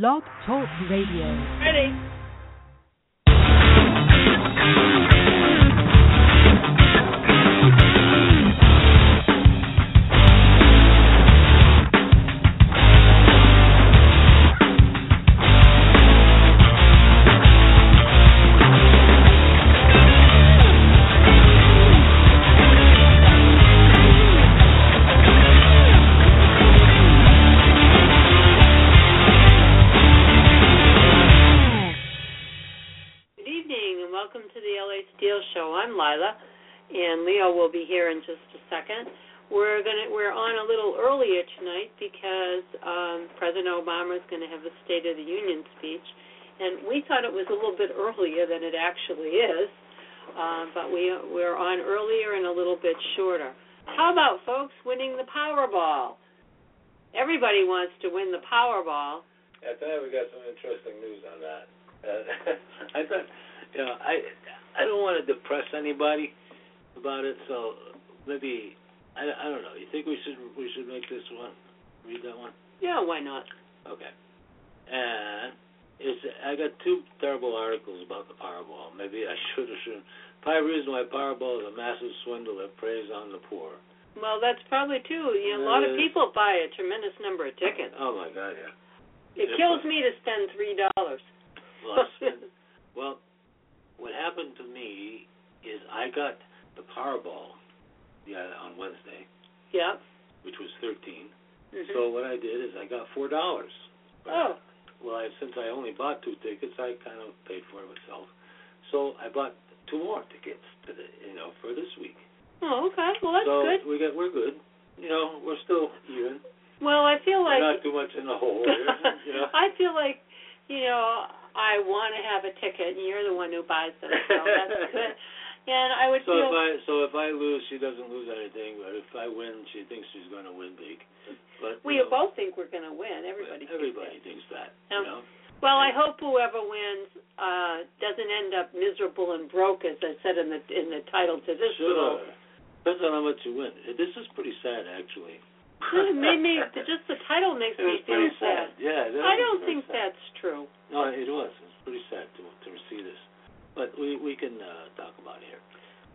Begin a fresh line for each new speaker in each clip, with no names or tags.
Blog Talk Radio.
Ready. Just a second. We're gonna we're on a little earlier tonight because um, President Obama is going to have a State of the Union speech, and we thought it was a little bit earlier than it actually is, uh, but we we're on earlier and a little bit shorter. How about folks winning the Powerball? Everybody wants to win the Powerball.
Yeah, tonight we got some interesting news on that. Uh, I thought, you know, I I don't want to depress anybody about it, so maybe I, I don't know. You think we should we should make this one? Read that one.
Yeah, why not?
Okay. And it's I got two terrible articles about the Powerball. Maybe I should or shouldn't. Five reasons why Powerball is a massive swindle that preys on the poor.
Well, that's probably true. You know, a lot of
Uh,
people buy a tremendous number of tickets.
Oh my God, yeah.
It
yeah,
kills
but-
me to spend three dollars.
Well, well, what happened to me is I got the Powerball yeah, on Wednesday,
Yep.
which was 13
Mhm.
So what I did is I got four dollars.
oh,
Well, I, since I only bought two tickets, I kind of paid for it myself. So I bought two more tickets to the, you know, for this week.
oh, okay. Well, that's
so
good.
we got we're good. You know, we're still even.
Well, I feel
we're
like
not too much in the hole. Here, you know.
I feel like you know I want to have a ticket, and you're the one who buys them, so that's good. And I would
So
feel
if I so if I lose, she doesn't lose anything. But if I win, she thinks she's going to win big. But
we
know,
both think we're going to win. Everybody. thinks
everybody
that.
thinks that.
Um,
you know.
Well, I hope whoever wins uh doesn't end up miserable and broke, as I said in the in the title to this little.
Sure. Depends on how much you win. This is pretty sad, actually.
It made me just the title makes
It
me feel sad.
sad. Yeah. that
I don't think
sad.
that's true.
No, it was. It's pretty sad to to see this, but we we can uh, talk about it here.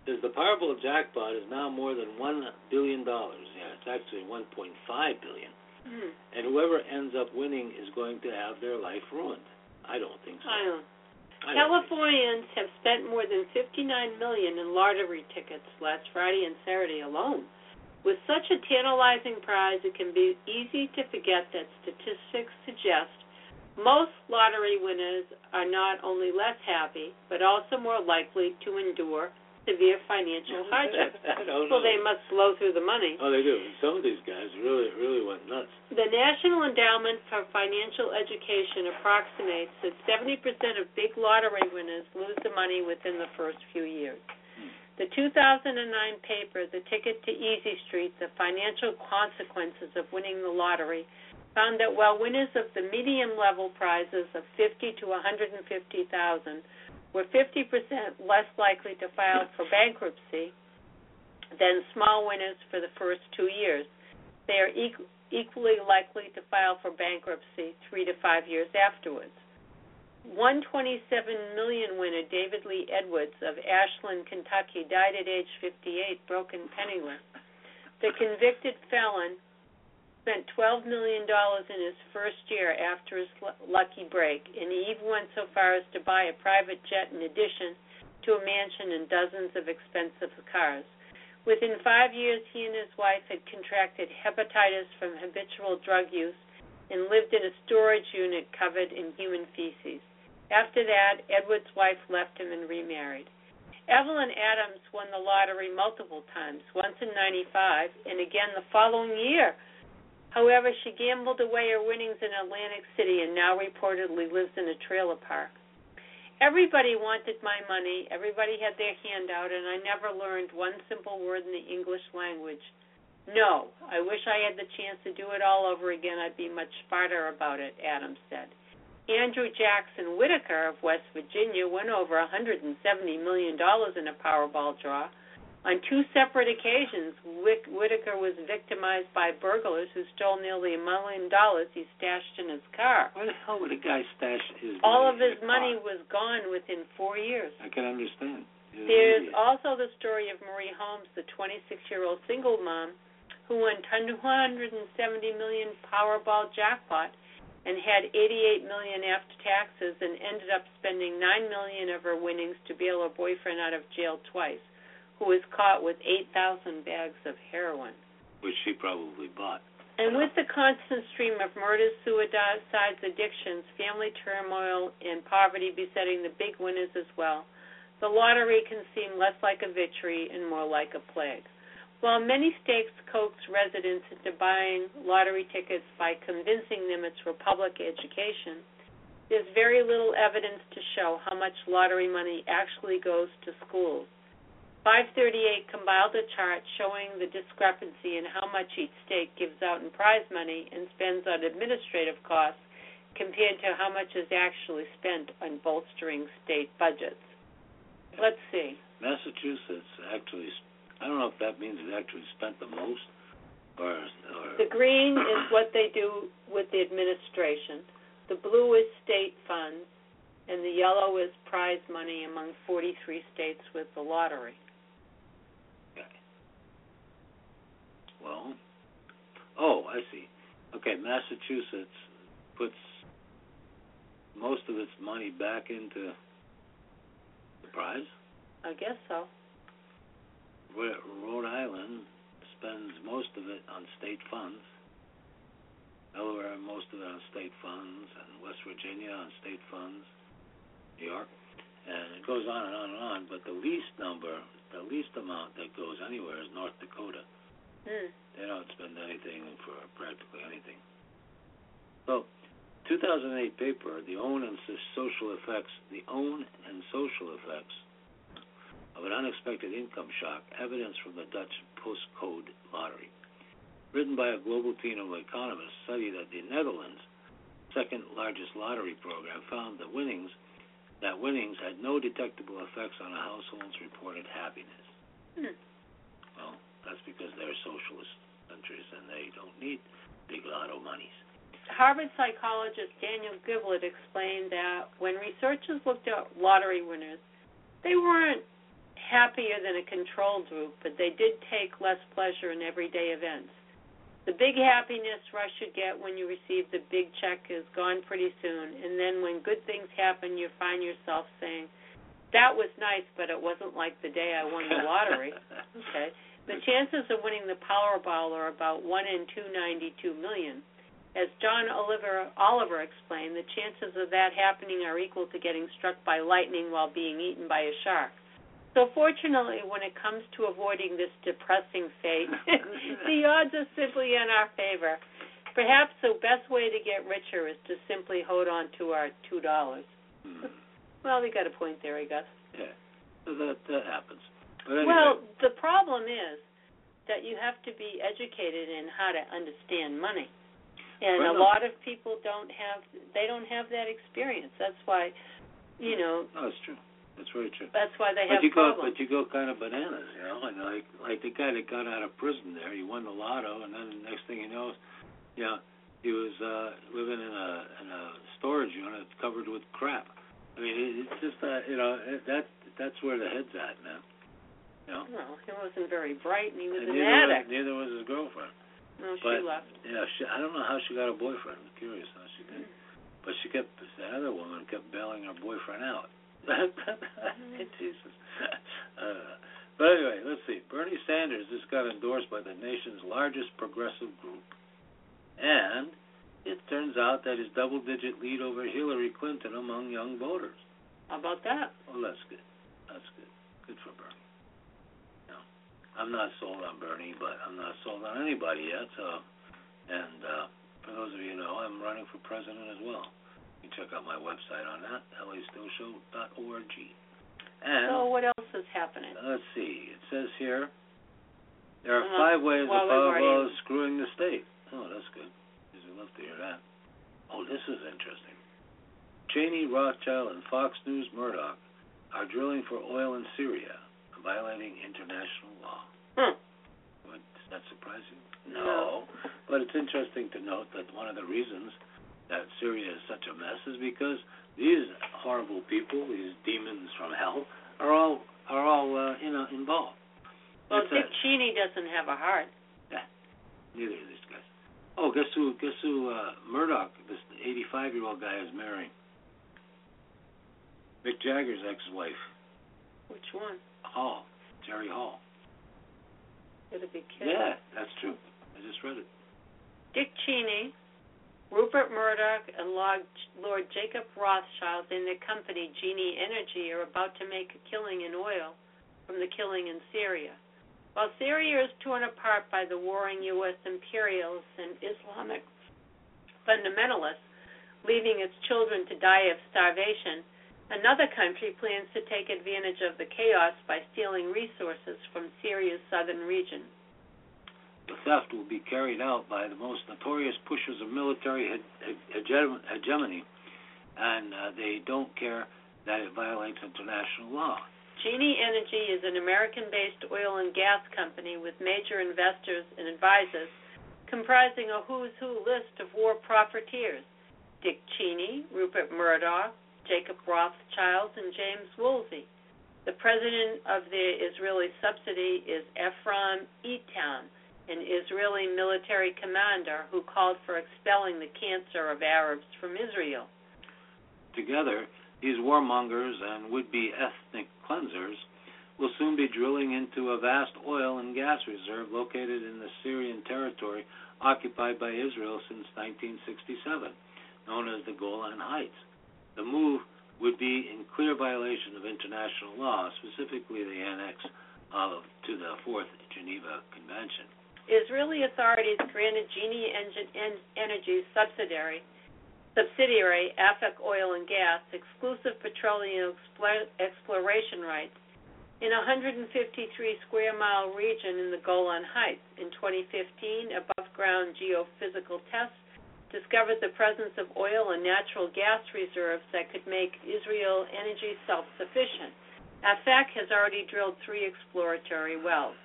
Is the Powerball jackpot is now more than one billion dollars. Yeah, it's actually one point five billion.
Hmm.
And whoever ends up winning is going to have their life ruined. I don't think so.
I don't.
I don't think so.
Californians have spent more than 59 million in lottery tickets last Friday and Saturday alone. With such a tantalizing prize, it can be easy to forget that statistics suggest most lottery winners are not only less happy, but also more likely to endure severe financial hardship.
I don't
Well,
know.
they must blow through the money.
Oh, they do. Some of these guys really, really went nuts.
The National Endowment for Financial Education approximates that 70% of big lottery winners lose the money within the first few years. The 2009 paper, The Ticket to Easy Street The Financial Consequences of Winning the Lottery, found that while winners of the medium level prizes of 50 to 150,000 were 50% less likely to file for bankruptcy than small winners for the first two years, they are equal equally likely to file for bankruptcy three to five years afterwards. 127 million winner David Lee Edwards of Ashland, Kentucky, died at age 58, broken penniless. The convicted felon spent $12 million in his first year after his lu- lucky break, and he even went so far as to buy a private jet in addition to a mansion and dozens of expensive cars. Within five years, he and his wife had contracted hepatitis from habitual drug use and lived in a storage unit covered in human feces. After that, Edward's wife left him and remarried. Evelyn Adams won the lottery multiple times, once in 95 and again the following year. However, she gambled away her winnings in Atlantic City and now reportedly lives in a trailer park. Everybody wanted my money, everybody had their hand out, and I never learned one simple word in the English language. No, I wish I had the chance to do it all over again. I'd be much smarter about it, Adams said. Andrew Jackson Whitaker of West Virginia won over $170 million in a Powerball draw On two separate occasions, Wick- Whitaker was victimized by burglars who stole nearly a million dollars he stashed in his car.
Where the hell would a guy stash his
All of his money
car?
was gone within four years.
I can understand. An
There's also the story of Marie Holmes, the 26-year-old single mom who won 270 million Powerball jackpot and had 88 million after taxes and ended up spending 9 million of her winnings to bail her boyfriend out of jail twice, who was caught with 8,000 bags of heroin.
which she probably bought.
And with the constant stream of murders, suicides, addictions, family turmoil, and poverty besetting the big winners as well, the lottery can seem less like a victory and more like a plague. While many states coax residents into buying lottery tickets by convincing them it's for public education, there's very little evidence to show how much lottery money actually goes to schools. 538 compiled a chart showing the discrepancy in how much each state gives out in prize money and spends on administrative costs compared to how much is actually spent on bolstering state budgets. Let's see.
Massachusetts actually, I don't know if that means it actually spent the most, or or
The green is what they do with the administration. The blue is state funds, and the yellow is prize money among 43 states with the lottery.
Well, oh, I see. Okay, Massachusetts puts most of its money back into the prize.
I guess so.
Where Rhode Island spends most of it on state funds. Delaware most of it on state funds, and West Virginia on state funds. New York, and it goes on and on and on. But the least number, the least amount that goes anywhere is North Dakota.
Hmm.
They don't spend anything for practically anything. So, 2008 paper, the own and social effects, the own and social effects of an unexpected income shock, evidence from the Dutch postcode lottery. Written by a global team of economists, study that the Netherlands' second largest lottery program found that winnings that winnings had no detectable effects on a household's reported happiness.
Hmm.
Well, that's because they're socialist countries and they don't need big lotto monies.
Harvard psychologist Daniel Gilbert explained that when researchers looked at lottery winners, they weren't happier than a control group, but they did take less pleasure in everyday events. The big happiness rush you get when you receive the big check is gone pretty soon, and then when good things happen, you find yourself saying, That was nice, but it wasn't like the day I won the lottery. Okay. The chances of winning the Powerball are about 1 in 292 million. As John Oliver, Oliver explained, the chances of that happening are equal to getting struck by lightning while being eaten by a shark. So, fortunately, when it comes to avoiding this depressing fate, the odds are simply in our favor. Perhaps the best way to get richer is to simply hold on to our $2.
Hmm.
Well, they got a point there, I guess.
Yeah, that that happens. Anyway,
Well, the problem is that you have to be educated in how to understand money. And a lot of people don't have they don't have that experience. That's why you know,
no, it's true. That's very true.
that's why they
But
have
you go,
problems.
but you go kind of bananas, you know. And like, like the guy that got out of prison there, he won the lotto, and then the next thing you know, you know, he was uh living in a in a storage unit covered with crap. I mean, it, it's just uh, you know, that that's where the head's at, man. Know.
well, he wasn't very bright and he was
And
an
neither was,
addict.
neither was his girlfriend.
No, she
but-
left.
Yeah, she, I don't know how she got a boyfriend. I'm curious how she did. But she kept the other woman kept bailing her boyfriend out. Jesus. Uh, but anyway, let's see. Bernie Sanders just got endorsed by the nation's largest progressive group, and it turns out that his double-digit lead over Hillary Clinton among young voters.
How about that?
Well, that's good. That's good. Good for Bernie. I'm not sold on Bernie, but I'm not sold on anybody yet. So, and uh, for those of you who know, I'm running for president as well. You can check out my website on that, lasteelshow.org. And
So what else is happening?
let's see. It says here there are
Uh-huh.
five ways
Well,
of,
already-
uh, screwing the state. Oh, that's good. I'd love to hear that. Oh, this is interesting. Cheney, Rothschild, and Fox News Murdoch are drilling for oil in Syria, violating international law.
Hmm.
What, does that surprise you?
No.
But it's interesting to note that one of the reasons that Syria is such a mess is because these horrible people, these demons from hell, are all are all uh, you know involved.
Well,
It's
Dick
a-
Cheney doesn't have a heart.
Yeah, neither of these guys. Oh, guess who? Guess who? Uh, Murdoch, this 85-year-old guy, is marrying. Mick Jagger's ex-wife,
Which one?
Hall, Jerry Hall.
It'll be kidding.
Yeah, that's true. I just read it.
Dick Cheney, Rupert Murdoch, and Lord, Lord Jacob Rothschild and their company, Genie Energy, are about to make a killing in oil from the killing in Syria. While Syria is torn apart by the warring U.S. imperialists and Islamic fundamentalists, leaving its children to die of starvation, another country plans to take advantage of the chaos by stealing resources from Syria's southern region.
The theft will be carried out by the most notorious pushers of military he- he- hege- hegemony, and uh, they don't care that it violates international law.
Genie Energy is an American based oil and gas company with major investors and advisors comprising a who's who list of war profiteers Dick Cheney, Rupert Murdoch, Jacob Rothschild, and James Woolsey. The president of the Israeli subsidy is Ephraim Eitam, an Israeli military commander who called for expelling the cancer of Arabs from Israel.
Together, these warmongers and would-be ethnic cleansers will soon be drilling into a vast oil and gas reserve located in the Syrian territory occupied by Israel since 1967, known as the Golan Heights. The move would be in clear violation of international law, specifically the annex of to the Fourth Geneva Convention.
Israeli authorities granted Genie Energy subsidiary, subsidiary Afek Oil and Gas exclusive petroleum explo- exploration rights in a 153 square mile region in the Golan Heights. In 2015, above ground geophysical tests discovered the presence of oil and natural gas reserves that could make Israel energy self sufficient. Afek has already drilled three exploratory wells.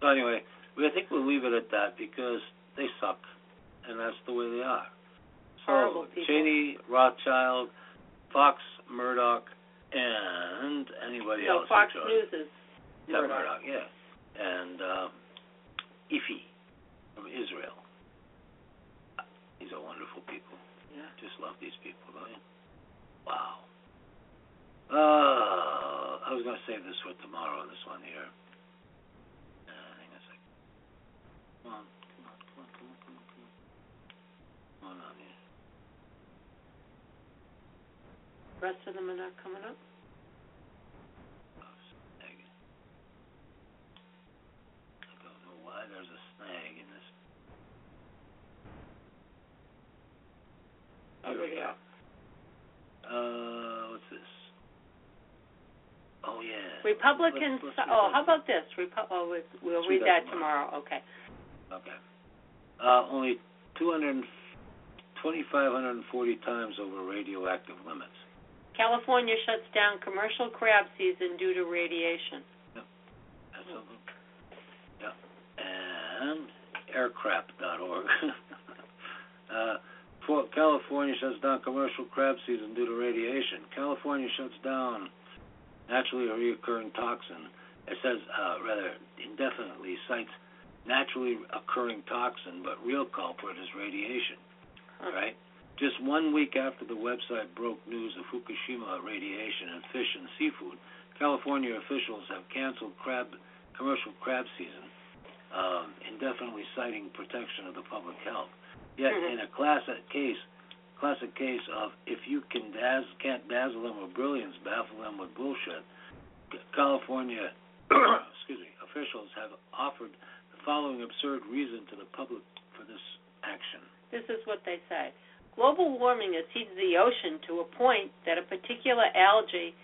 So anyway, I think we'll leave it at that because they suck, and that's the way they are. So. Cheney, Rothschild, Fox, Murdoch, and anybody
No,
else.
Fox News is
Yeah,
Murdoch.
Murdoch, yeah, and um, Effi from Israel. These are wonderful people.
Yeah.
Just love these people, don't you? Wow. Uh, I was gonna save this for tomorrow. This one here. Uh, hang on a second. Come on, come on, come on, come on, come on, come on. Come on on here.
Rest of them are not coming up.
Oh. I don't know why there's a snag in this.
Oh,
Here we
there they
go. Uh, what's this? Oh yeah.
Republicans.
Let's- let's
oh, how about this? Repu- oh, we- we'll
Let's
read
read that
that tomorrow. Okay.
Okay. Uh, only 200, 2,540 times over radioactive limits.
California shuts down commercial crab season due to radiation.
That's something. Yeah. And aircraft.org. uh, California shuts down commercial crab season due to radiation. California shuts down naturally reoccurring toxin. It says, uh, rather, indefinitely cites naturally occurring toxin, but real culprit is radiation.
All
right. Just one week after the website broke news of Fukushima radiation in fish and seafood, California officials have canceled crab commercial crab season, um, indefinitely citing protection of the public health. Yet,
Mhm.
in a classic case, classic case of if you can dazz, can't dazzle them with brilliance, baffle them with bullshit, California, excuse me, officials have offered the following absurd reason to the public for this action.
This is what they say. Global warming has heated the ocean to a point that a particular algae,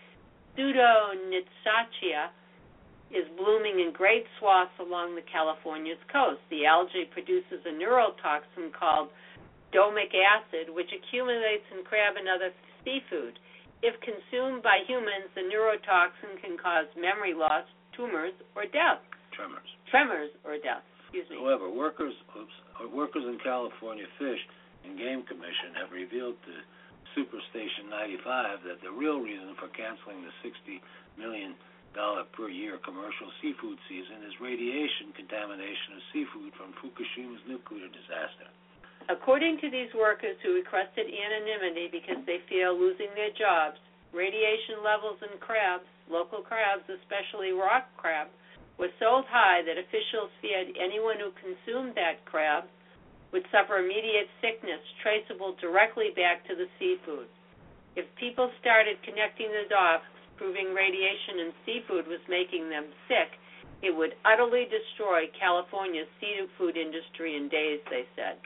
Pseudo-nitzschia, is blooming in great swaths along the California's coast. The algae produces a neurotoxin called domoic acid, which accumulates in crab and other seafood. if consumed by humans, the neurotoxin can cause memory loss, tumors, or death.
Tremors.
Tremors or death. Excuse me.
However, workers oops, workers in California Fish and Game Commission have revealed to Superstation 95 that the real reason for canceling the 60 million dollar per year commercial seafood season is radiation contamination of seafood from Fukushima's nuclear disaster.
According to these workers who requested anonymity because they fear losing their jobs, radiation levels in crabs, local crabs, especially rock crab, was so high that officials feared anyone who consumed that crab would suffer immediate sickness traceable directly back to the seafood. If people started connecting the dots, proving radiation in seafood was making them sick, it would utterly destroy California's seafood industry in days, they said.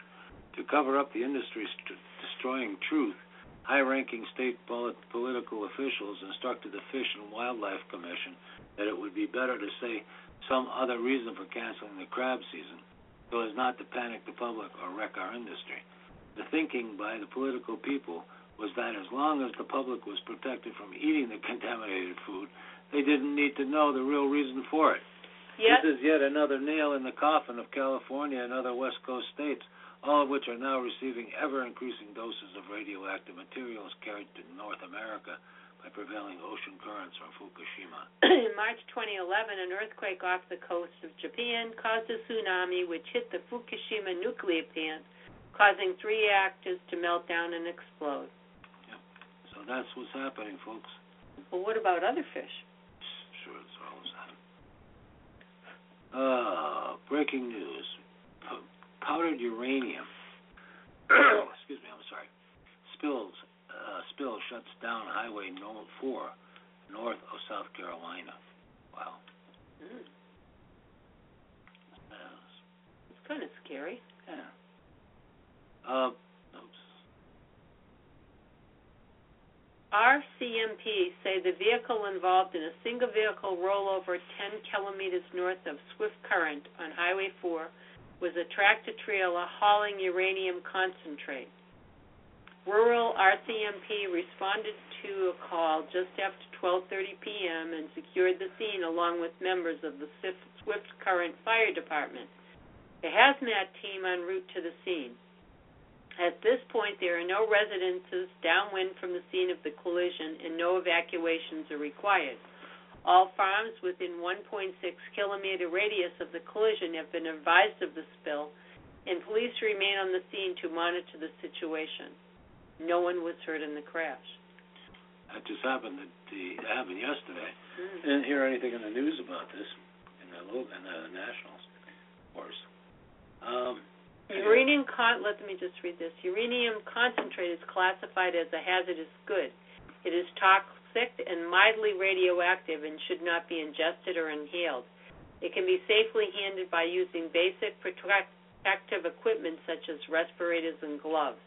To cover up the industry's st- destroying truth, high ranking state polit- political officials instructed the Fish and Wildlife Commission that it would be better to say some other reason for canceling the crab season so as not to panic the public or wreck our industry. The thinking by the political people was that as long as the public was protected from eating the contaminated food, they didn't need to know the real reason for it.
Yet,
This is yet another nail in the coffin of California and other West Coast states, all of which are now receiving ever increasing doses of radioactive materials carried to North America by prevailing ocean currents from Fukushima.
in March 2011, an earthquake off the coast of Japan caused a tsunami which hit the Fukushima nuclear plant, causing three reactors to melt down and explode.
That's what's happening, folks.
Well, what about other fish?
Sure, it's all the same. Uh, breaking news. P- powdered uranium. excuse me, I'm sorry. Spills. Uh, spill shuts down Highway No 4 north of South Carolina. Wow.
Mm,
Yes.
it's kind of scary.
Yeah. Uh, oops.
RCMP say the vehicle involved in a single vehicle rollover 10 kilometers north of Swift Current on Highway 4 was a tractor trailer hauling uranium concentrate. Rural RCMP responded to a call just after 12:30 p.m. and secured the scene along with members of the Swift Current Fire Department. A hazmat team en route to the scene. At this point, there are no residences downwind from the scene of the collision and no evacuations are required. All farms within 1.6 kilometer radius of the collision have been advised of the spill, and police remain on the scene to monitor the situation. No one was hurt in the crash.
That just happened. At the, that happened yesterday.
Mm.
Didn't hear anything in the news about this in the in the nationals, of course. Um,
Uranium con- let me just read this. Uranium concentrate is classified as a hazardous good. It is toxic and mildly radioactive and should not be ingested or inhaled. It can be safely handled by using basic protective equipment such as respirators and gloves.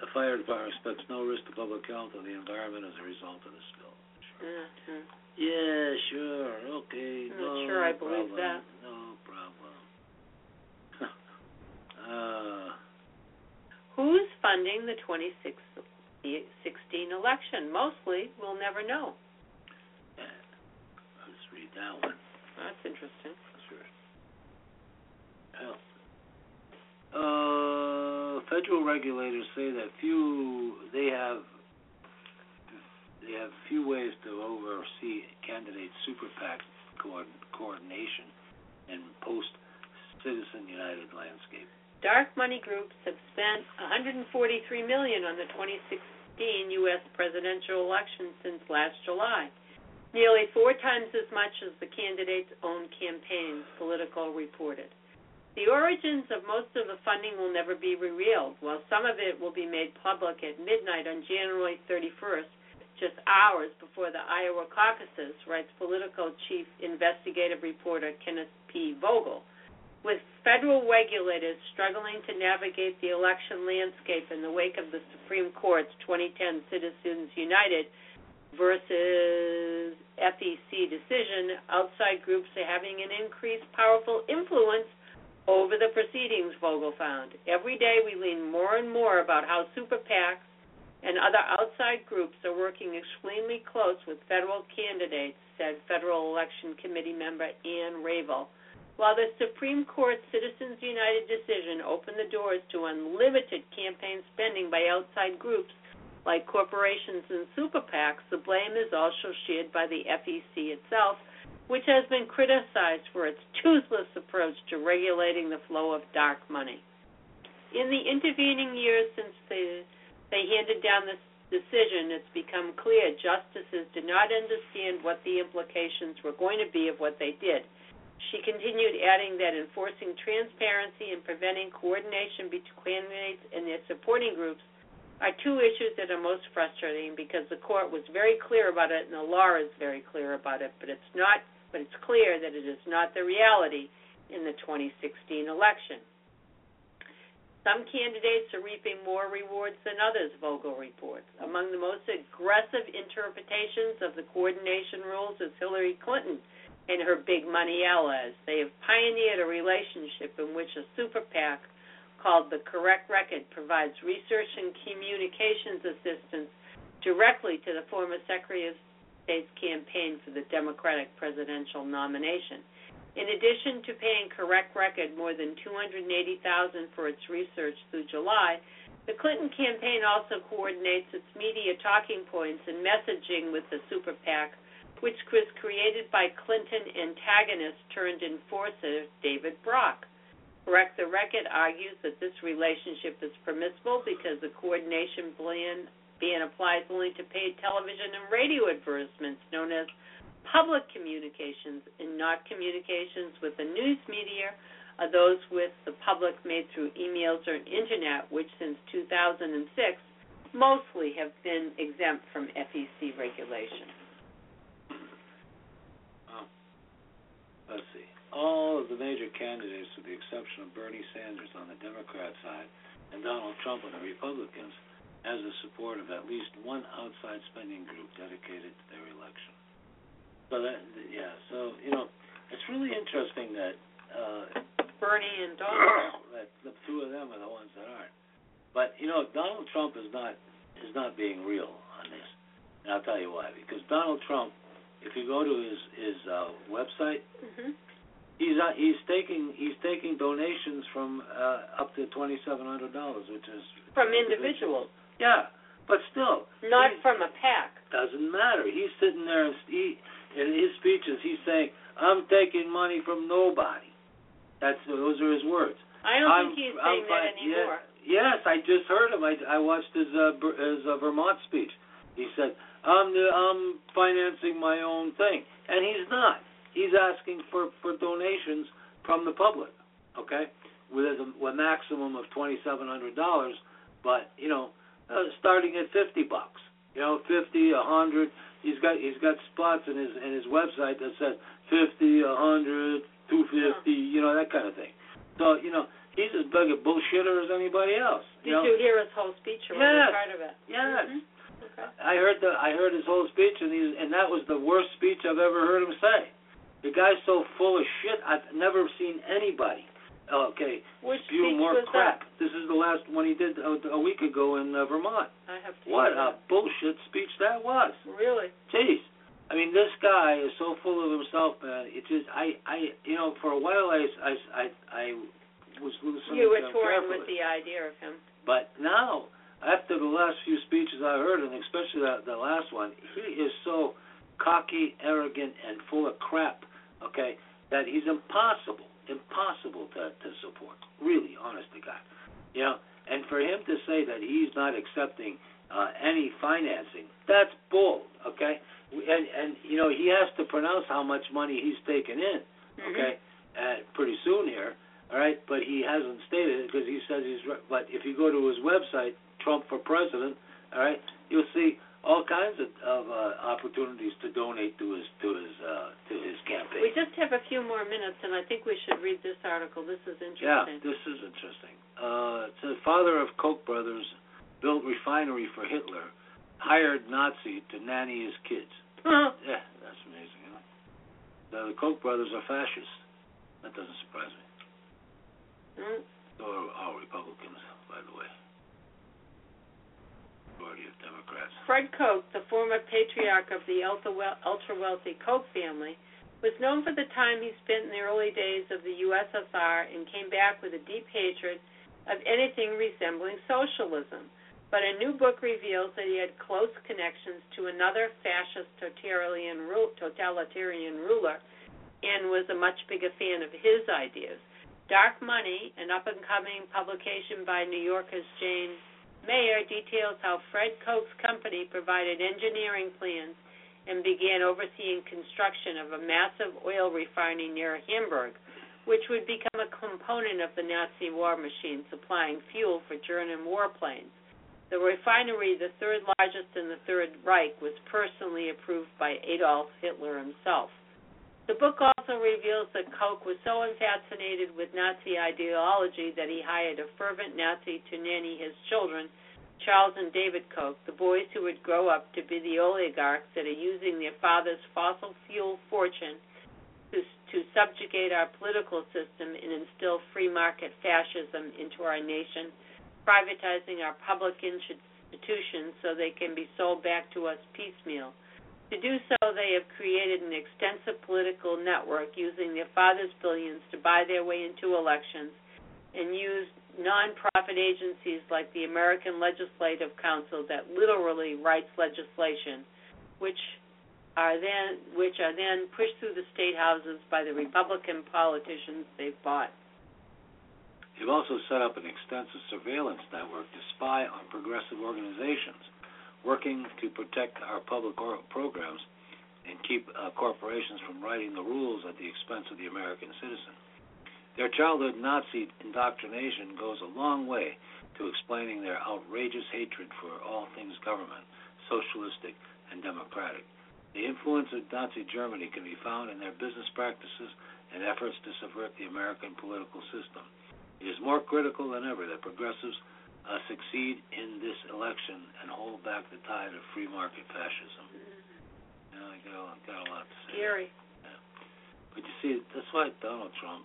The fire department expects no risk to public health or the environment as a result of the spill.
Mhm.
Yeah, sure, okay.
I'm not sure I believe
problem,
that.
No problem. Uh,
Who's funding the 2016 election? Mostly, we'll never know.
yeah. Let's read that one.
That's interesting.
Sure. Uh, federal regulators say that few they have they have few ways to oversee candidate super PAC coord- coordination and post Citizen United landscape.
Dark money groups have spent 143 million on the 2016 U.S. presidential election since last July, nearly four times as much as the candidates' own campaigns. Politico reported. The origins of most of the funding will never be revealed, while some of it will be made public at midnight on January 31st, just hours before the Iowa caucuses, writes Politico chief investigative reporter Kenneth P. Vogel. With federal regulators struggling to navigate the election landscape in the wake of the Supreme Court's 2010 Citizens United versus FEC decision, outside groups are having an increased powerful influence over the proceedings, Vogel found. Every day we learn more and more about how super PACs and other outside groups are working extremely close with federal candidates, said Federal Election Committee member Ann Ravel. While the Supreme Court's Citizens United decision opened the doors to unlimited campaign spending by outside groups like corporations and super PACs, the blame is also shared by the FEC itself, which has been criticized for its toothless approach to regulating the flow of dark money. In the intervening years since they, they handed down this decision, it's become clear justices did not understand what the implications were going to be of what they did. She continued, adding that enforcing transparency and preventing coordination between candidates and their supporting groups are two issues that are most frustrating because the court was very clear about it and the law is very clear about it, but it's not but it's clear that it is not the reality in the 2016 election. Some candidates are reaping more rewards than others, Vogel reports. Among the most aggressive interpretations of the coordination rules is Hillary Clinton and her big money allies. They have pioneered a relationship in which a super PAC called the Correct Record provides research and communications assistance directly to the former Secretary of State's campaign for the Democratic presidential nomination. In addition to paying Correct Record more than 280,000 for its research through July, the Clinton campaign also coordinates its media talking points and messaging with the super PAC, which was created by Clinton antagonist turned enforcer David Brock. Correct the Record argues that this relationship is permissible because the coordination plan ban applies only to paid television and radio advertisements known as public communications and not communications with the news media are those with the public made through emails or internet, which since 2006 mostly have been exempt from FEC regulation.
Let's see. All of the major candidates, with the exception of Bernie Sanders on the Democrat side and Donald Trump on the Republicans, has the support of at least one outside spending group dedicated to their election. So that, yeah, so you know, it's really interesting that uh,
Bernie and Donald.
that the two of them are the ones that aren't. But you know, Donald Trump is not is not being real on this, and I'll tell you why. Because Donald Trump, if you go to his his uh, website,
hmm
he's uh, he's taking he's taking donations from uh, up to twenty seven hundred dollars, which is
From individuals,
yeah. But still,
not from a pack.
doesn't matter. He's sitting there and he, in his speeches, he's saying, "I'm taking money from nobody." That's those are his words.
I don't
I'm-
think he's
I'm
saying that
fi-
anymore.
Yes, I just heard him. I, I watched his uh, his uh, Vermont speech. He said, "I'm the, I'm financing my own thing," and he's not. He's asking for for donations from the public. Okay, with a, with a maximum of twenty seven hundred dollars, but you know, uh, starting at fifty bucks. You know, fifty, a hundred. He's got he's got spots in his in his website that says fifty, a hundred, two fifty. You know that kind of thing. So you know, he's as big a bullshitter as anybody else.
Did
you know?
you hear his whole speech or
Yes.
was part of it?
Yes.
Mhm.
I heard the I heard his whole speech and he's and that was the worst speech I've ever heard him say. The guy's so full of shit. I've never seen anybody. Okay,
Which
spew more crap.
that?
This is the last one he did a, a week ago in uh, Vermont.
I have to
What a bullshit speech that was.
Really?
Jeez. I mean, this guy is so full of himself, man. It just, I, I, you know, for a while I, I, I, I was listening
You were
to him
touring
carefully.
with the idea of him.
But now, after the last few speeches I heard, and especially that the last one, he is so cocky, arrogant, and full of crap. Okay, that he's impossible, impossible to to support. Really, honest to God, you know. And for him to say that he's not accepting uh, any financing, that's bull. Okay, and and you know he has to pronounce how much money he's taken in.
Mhm.
Okay, uh, pretty soon here. All right, but he hasn't stated it because he says he's. But if you go to his website, Trump for President, all right, you'll see all kinds of, of uh, opportunities to donate to his to his uh, to his campaign.
We just have a few more minutes, and I think we should read this article. This is interesting.
yeah, this is interesting. Uh, it says father of Koch brothers built refinery for Hitler, hired Nazi to nanny his kids.
Huh.
Yeah, that's amazing. Huh? The, the Koch brothers are fascists. That doesn't surprise me.
Mm.
So are all Republicans, by the way. Majority of Democrats.
Fred Koch, the former patriarch of the ultra-wealthy Koch family, was known for the time he spent in the early days of the USSR and came back with a deep hatred of anything resembling socialism. But a new book reveals that he had close connections to another fascist totalitarian ruler and was a much bigger fan of his ideas. Dark Money, an up and coming publication by New Yorker's Jane Mayer, details how Fred Koch's company provided engineering plans and began overseeing construction of a massive oil refinery near Hamburg, which would become a component of the Nazi war machine supplying fuel for German warplanes. The refinery, the third largest in the Third Reich, was personally approved by Adolf Hitler himself. The book also reveals that Koch was so fascinated with Nazi ideology that he hired a fervent Nazi to nanny his children, Charles and David Koch, the boys who would grow up to be the oligarchs that are using their father's fossil fuel fortune to, to subjugate our political system and instill free market fascism into our nation, privatizing our public institutions so they can be sold back to us piecemeal. To do so, they have created an extensive political network using their father's billions to buy their way into elections and use nonprofit agencies like the American Legislative Council that literally writes legislation, which are then which are then pushed through the state houses by the Republican politicians they've bought.
They've also set up an extensive surveillance network to spy on progressive organizations working to protect our public programs and keep uh, corporations from writing the rules at the expense of the American citizen. Their childhood Nazi indoctrination goes a long way to explaining their outrageous hatred for all things government, socialistic, and democratic. The influence of Nazi Germany can be found in their business practices and efforts to subvert the American political system. It is more critical than ever that progressives uh, succeed in this election and hold back the tide of free market fascism. Mm-hmm. You know, I got a, got a lot to say.
Scary.
Yeah. But you see, that's why Donald Trump.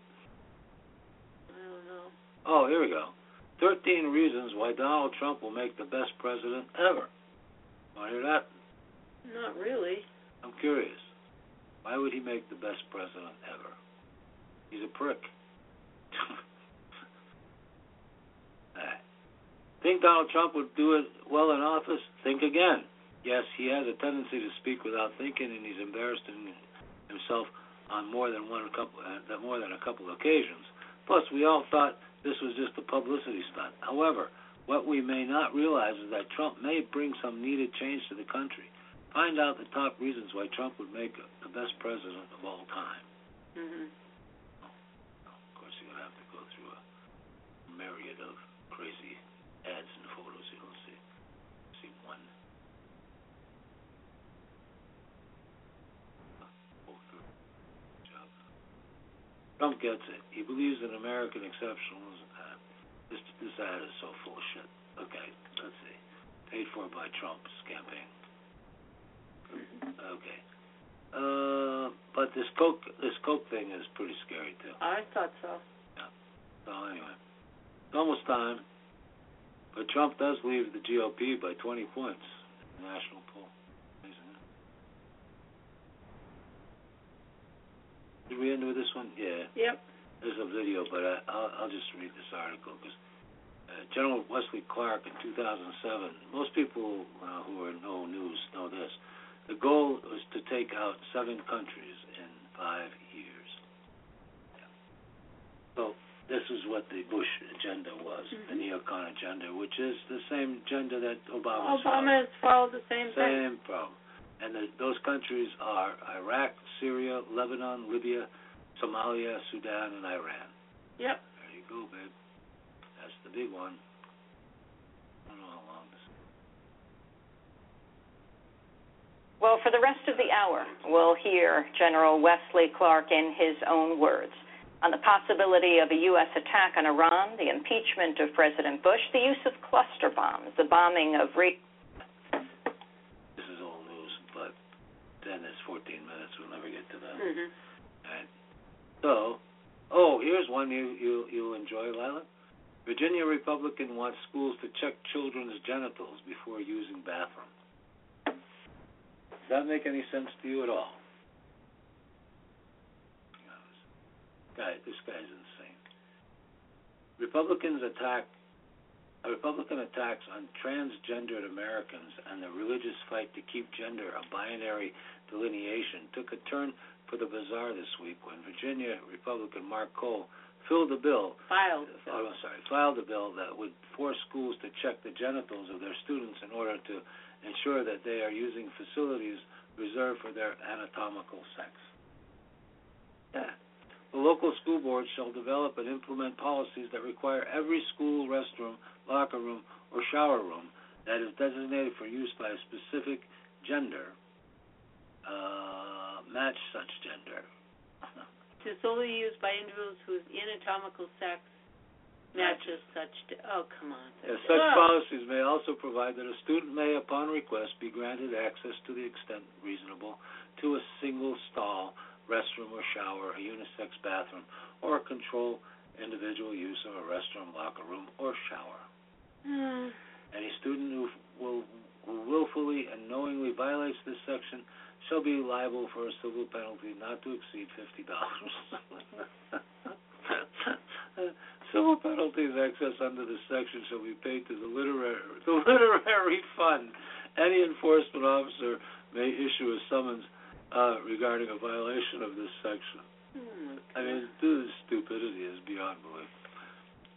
I don't know.
Oh, here we go. 13 reasons why Donald Trump will make the best president ever. Want to hear that?
Not really.
I'm curious. Why would he make the best president ever? He's a prick. Think Donald Trump would do it well in office? Think again. Yes, he has a tendency to speak without thinking, and he's embarrassed himself on more than one couple, uh, more than a couple occasions. Plus, we all thought this was just a publicity stunt. However, what we may not realize is that Trump may bring some needed change to the country. Find out the top reasons why Trump would make the best president of all time.
Mm-hmm.
Of course, you're gonna have to go through a myriad of crazy ads and photos, you'll see see one. Trump gets it. He believes in American exceptionalism. Uh, this this ad is so full of shit. Okay, let's see. Paid for by Trump's campaign. Okay. Uh, but this Koch this Koch thing is pretty scary too.
I thought so.
Yeah. So anyway, it's almost time. But Trump does lead the GOP by 20 points in the national poll. Did we end with this one? Yeah.
Yep.
There's a video, but I, I'll, I'll just read this article because uh, General Wesley Clark in 2007. Most people uh, who are no news know this. The goal was to take out seven countries in five years. Yeah. So this is what the Bush agenda was,
mm-hmm.
the neocon agenda, which is the same agenda that
Obama
Obama followed.
has followed the same,
same thing. Same problem. And the, those countries are Iraq, Syria, Lebanon, Libya, Somalia, Sudan, and Iran.
Yep.
There you go, babe. That's the big one. I don't know how long this.
Well, for the rest of the hour, we'll hear General Wesley Clark in his own words on the possibility of a U.S. attack on Iran, the impeachment of President Bush, the use of cluster bombs, the bombing of. Re-
this is old news, but then it's 14 minutes. We'll never get to that.
Mm-hmm.
Right. So, oh, here's one you you you enjoy, Lila. Virginia Republican wants schools to check children's genitals before using bathroom. Does that make any sense to you at all? Guy, this guy's insane. Republicans attack, Republican attacks on transgendered Americans and the religious fight to keep gender a binary delineation took a turn for the bizarre this week when Virginia Republican Mark Cole filled a bill
Filed.
oh, I'm sorry, filed a bill that would force schools to check the genitals of their students in order to ensure that they are using facilities reserved for their anatomical sex. Yeah. The local school board shall develop and implement policies that require every school restroom, locker room, or shower room that is designated for use by a specific gender uh, match such gender.
to solely used by individuals whose anatomical sex matches such, d- oh, come on.
As such policies may also provide that a student may, upon request, be granted access to the extent reasonable to a single stall, restroom or shower, a unisex bathroom, or control individual use of a restroom, locker room, or shower.
Hmm.
Any student who will who willfully and knowingly violates this section shall be liable for a civil penalty not to exceed fifty dollars. civil penalties excess under this section shall be paid to the literary the literary fund. Any enforcement officer may issue a summons uh, regarding a violation of this section.
Hmm.
I mean, this stupidity is beyond belief.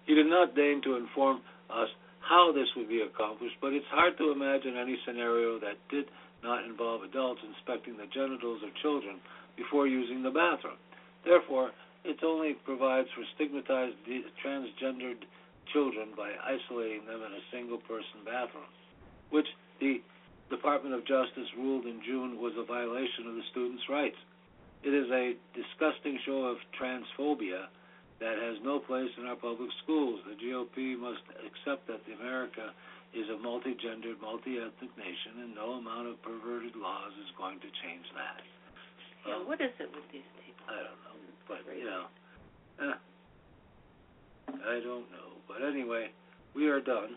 He did not deign to inform us how this would be accomplished, but it's hard to imagine any scenario that did not involve adults inspecting the genitals of children before using the bathroom. Therefore, it only provides for stigmatized de- transgendered children by isolating them in a single person bathroom, which the Department of Justice ruled in June was a violation of the students' rights. It is a disgusting show of transphobia that has no place in our public schools. The GOP must accept that America is a multi-gendered, multi-ethnic nation, and no amount of perverted laws is going to change that.
Yeah,
Um,
what is it with these people?
I don't know, but you know, eh, I don't know. But anyway, we are done,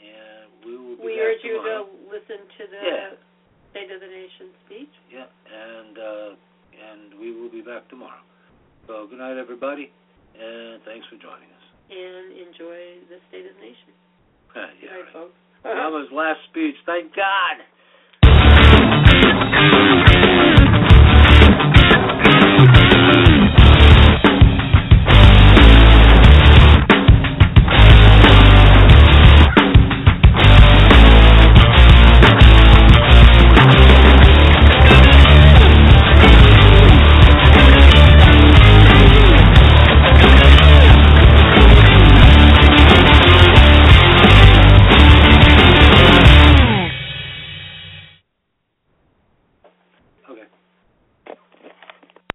and we will be
We urge you
tomorrow.
to listen to the
Yeah.
State of the Nation speech.
Yeah, and uh, and we will be back tomorrow. So good night, everybody, and thanks for joining us.
and enjoy the State of the Nation.
yeah,
Good night,
right.
folks.
That was last speech. Thank God.